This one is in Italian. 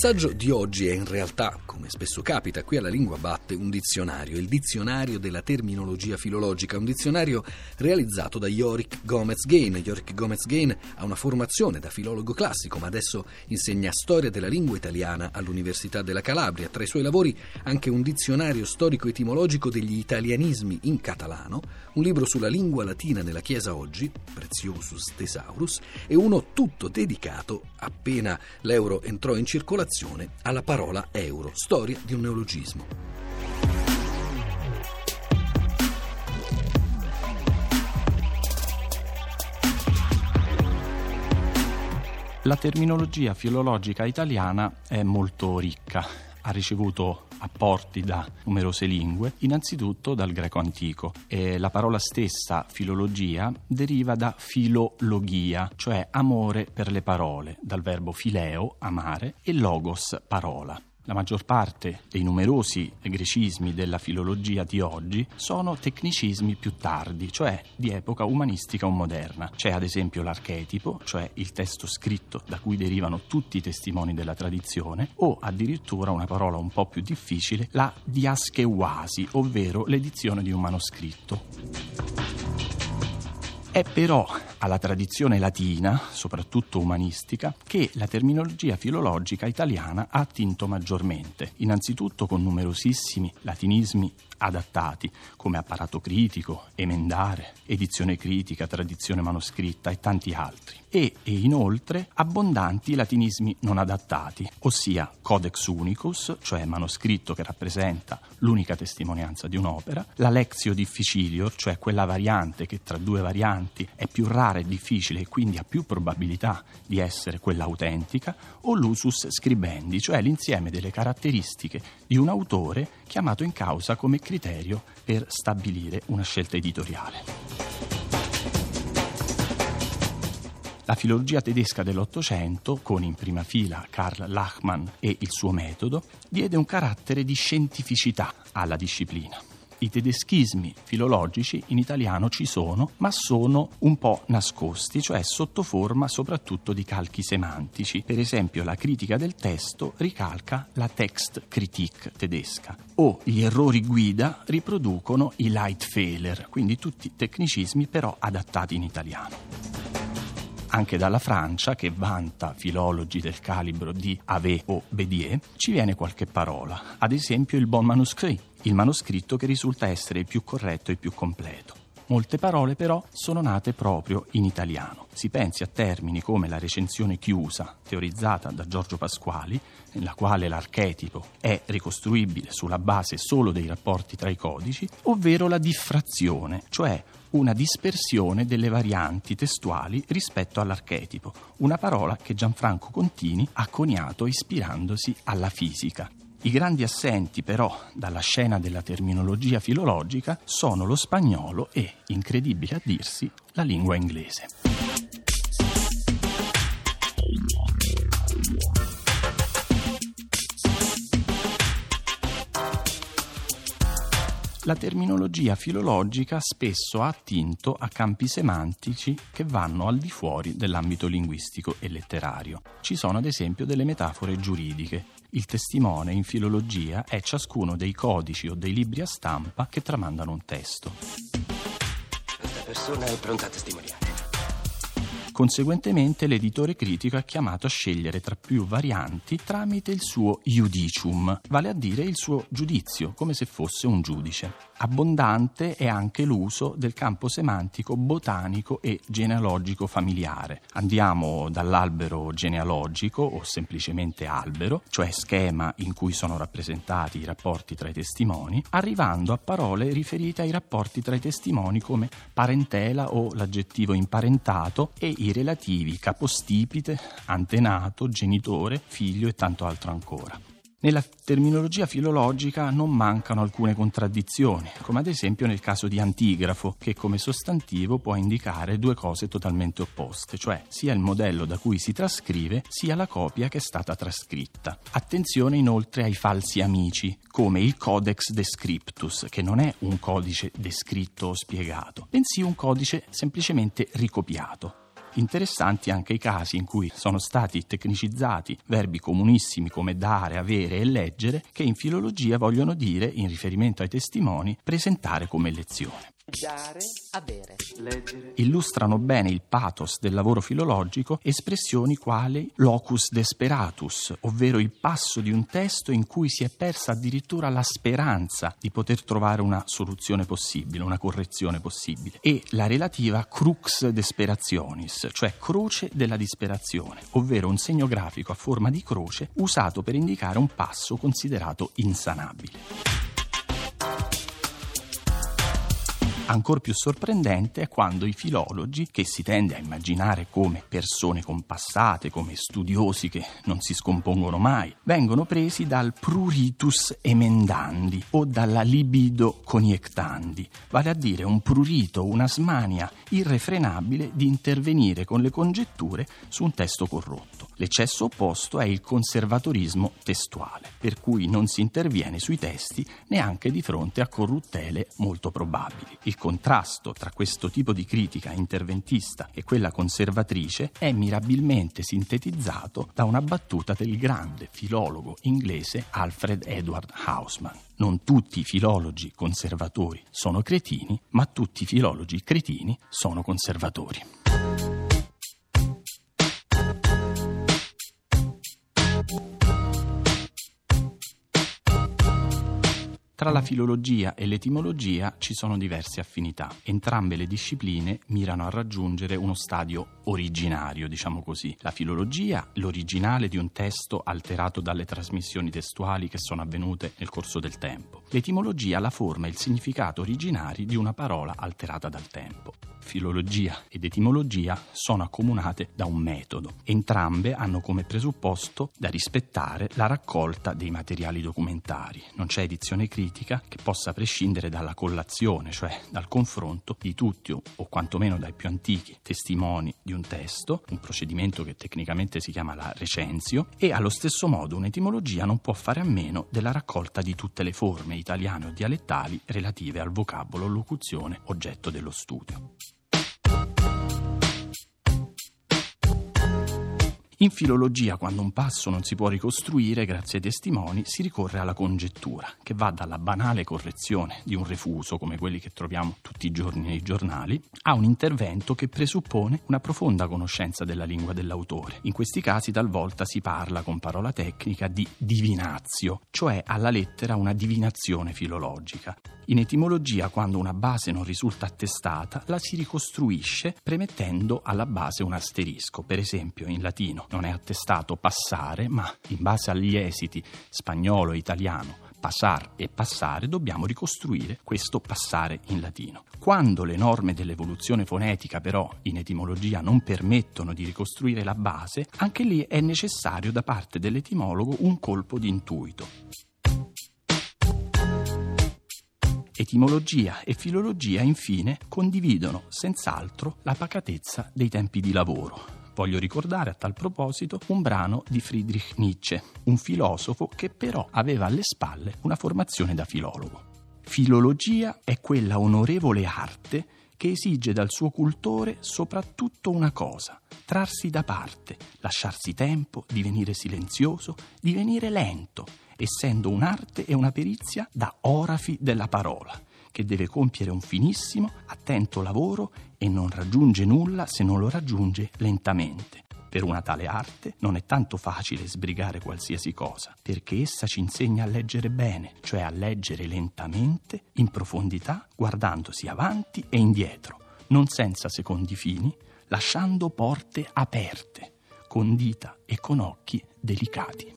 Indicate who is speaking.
Speaker 1: saggio di oggi è in realtà, come spesso capita qui alla Lingua Batte, un dizionario, il dizionario della terminologia filologica, un dizionario realizzato da Yorick Gomez-Gain. Yorick Gomez-Gain ha una formazione da filologo classico, ma adesso insegna storia della lingua italiana all'Università della Calabria. Tra i suoi lavori anche un dizionario storico-etimologico degli italianismi in catalano, un libro sulla lingua latina nella Chiesa oggi, Preziosus Thesaurus, e uno tutto dedicato, appena l'euro entrò in circolazione, circolazione alla parola euro, storia di un neologismo.
Speaker 2: La terminologia filologica italiana è molto ricca, ha ricevuto apporti da numerose lingue, innanzitutto dal greco antico. E la parola stessa filologia deriva da filologia, cioè amore per le parole, dal verbo fileo, amare, e logos, parola. La maggior parte dei numerosi grecismi della filologia di oggi sono tecnicismi più tardi, cioè di epoca umanistica o moderna. C'è ad esempio l'archetipo, cioè il testo scritto da cui derivano tutti i testimoni della tradizione, o addirittura una parola un po' più difficile, la diascheuasi, ovvero l'edizione di un manoscritto. È però alla tradizione latina, soprattutto umanistica, che la terminologia filologica italiana ha attinto maggiormente, innanzitutto con numerosissimi latinismi adattati, come apparato critico, emendare, edizione critica, tradizione manoscritta e tanti altri. E, e, inoltre abbondanti latinismi non adattati, ossia codex unicus, cioè manoscritto che rappresenta l'unica testimonianza di un'opera, la lexio difficilior, cioè quella variante che tra due varianti è più rara e difficile e quindi ha più probabilità di essere quella autentica, o l'usus scribendi, cioè l'insieme delle caratteristiche di un autore chiamato in causa come criterio per stabilire una scelta editoriale. La filologia tedesca dell'Ottocento, con in prima fila Karl Lachmann e il suo metodo, diede un carattere di scientificità alla disciplina. I tedeschismi filologici in italiano ci sono, ma sono un po' nascosti, cioè sotto forma soprattutto di calchi semantici. Per esempio, la critica del testo ricalca la Textkritik tedesca o gli errori guida riproducono i Leitfehler, quindi tutti tecnicismi però adattati in italiano anche dalla Francia, che vanta filologi del calibro di Ave o Bédier, ci viene qualche parola, ad esempio il bon manuscrit, il manoscritto che risulta essere il più corretto e il più completo. Molte parole però sono nate proprio in italiano. Si pensi a termini come la recensione chiusa, teorizzata da Giorgio Pasquali, nella quale l'archetipo è ricostruibile sulla base solo dei rapporti tra i codici, ovvero la diffrazione, cioè una dispersione delle varianti testuali rispetto all'archetipo, una parola che Gianfranco Contini ha coniato ispirandosi alla fisica. I grandi assenti però dalla scena della terminologia filologica sono lo spagnolo e, incredibile a dirsi, la lingua inglese. La terminologia filologica spesso ha attinto a campi semantici che vanno al di fuori dell'ambito linguistico e letterario. Ci sono ad esempio delle metafore giuridiche il testimone in filologia è ciascuno dei codici o dei libri a stampa che tramandano un testo.
Speaker 3: Questa persona è pronta a testimoniare.
Speaker 2: Conseguentemente l'editore critico è chiamato a scegliere tra più varianti tramite il suo judicium, vale a dire il suo giudizio, come se fosse un giudice. Abbondante è anche l'uso del campo semantico botanico e genealogico familiare. Andiamo dall'albero genealogico o semplicemente albero, cioè schema in cui sono rappresentati i rapporti tra i testimoni, arrivando a parole riferite ai rapporti tra i testimoni come parentela o l'aggettivo imparentato e relativi capostipite, antenato, genitore, figlio e tanto altro ancora. Nella terminologia filologica non mancano alcune contraddizioni, come ad esempio nel caso di antigrafo, che come sostantivo può indicare due cose totalmente opposte, cioè sia il modello da cui si trascrive, sia la copia che è stata trascritta. Attenzione inoltre ai falsi amici, come il Codex Descriptus, che non è un codice descritto o spiegato, bensì un codice semplicemente ricopiato. Interessanti anche i casi in cui sono stati tecnicizzati verbi comunissimi come dare, avere e leggere che in filologia vogliono dire, in riferimento ai testimoni, presentare come lezione.
Speaker 3: Dare, avere, leggere.
Speaker 2: Illustrano bene il pathos del lavoro filologico espressioni quali locus desperatus, ovvero il passo di un testo in cui si è persa addirittura la speranza di poter trovare una soluzione possibile, una correzione possibile, e la relativa crux desperationis, cioè croce della disperazione, ovvero un segno grafico a forma di croce usato per indicare un passo considerato insanabile. Ancora più sorprendente è quando i filologi, che si tende a immaginare come persone compassate, come studiosi che non si scompongono mai, vengono presi dal pruritus emendandi o dalla libido coniectandi, vale a dire un prurito, una smania irrefrenabile di intervenire con le congetture su un testo corrotto. L'eccesso opposto è il conservatorismo testuale, per cui non si interviene sui testi neanche di fronte a corruttele molto probabili. Il contrasto tra questo tipo di critica interventista e quella conservatrice è mirabilmente sintetizzato da una battuta del grande filologo inglese Alfred Edward Hausmann. Non tutti i filologi conservatori sono cretini, ma tutti i filologi cretini sono conservatori. Tra la filologia e l'etimologia ci sono diverse affinità. Entrambe le discipline mirano a raggiungere uno stadio originario, diciamo così. La filologia, l'originale di un testo alterato dalle trasmissioni testuali che sono avvenute nel corso del tempo. L'etimologia, la forma e il significato originari di una parola alterata dal tempo. Filologia ed etimologia sono accomunate da un metodo. Entrambe hanno come presupposto da rispettare la raccolta dei materiali documentari. Non c'è edizione critica politica che possa prescindere dalla collazione, cioè dal confronto di tutti o, quantomeno dai più antichi testimoni di un testo, un procedimento che tecnicamente si chiama la recensio, e allo stesso modo un'etimologia non può fare a meno della raccolta di tutte le forme italiane o dialettali relative al vocabolo locuzione oggetto dello studio. In filologia, quando un passo non si può ricostruire grazie ai testimoni, si ricorre alla congettura, che va dalla banale correzione di un refuso, come quelli che troviamo tutti i giorni nei giornali, a un intervento che presuppone una profonda conoscenza della lingua dell'autore. In questi casi talvolta si parla con parola tecnica di divinazio, cioè alla lettera una divinazione filologica. In etimologia, quando una base non risulta attestata, la si ricostruisce premettendo alla base un asterisco. Per esempio, in latino non è attestato passare, ma in base agli esiti spagnolo e italiano passar e passare, dobbiamo ricostruire questo passare in latino. Quando le norme dell'evoluzione fonetica però in etimologia non permettono di ricostruire la base, anche lì è necessario da parte dell'etimologo un colpo di intuito. Etimologia e filologia, infine, condividono senz'altro la pacatezza dei tempi di lavoro. Voglio ricordare a tal proposito un brano di Friedrich Nietzsche, un filosofo che però aveva alle spalle una formazione da filologo. Filologia è quella onorevole arte che esige dal suo cultore soprattutto una cosa, trarsi da parte, lasciarsi tempo, divenire silenzioso, divenire lento, essendo un'arte e una perizia da orafi della parola, che deve compiere un finissimo, attento lavoro e non raggiunge nulla se non lo raggiunge lentamente. Per una tale arte non è tanto facile sbrigare qualsiasi cosa, perché essa ci insegna a leggere bene, cioè a leggere lentamente, in profondità, guardandosi avanti e indietro, non senza secondi fini, lasciando porte aperte, con dita e con occhi delicati.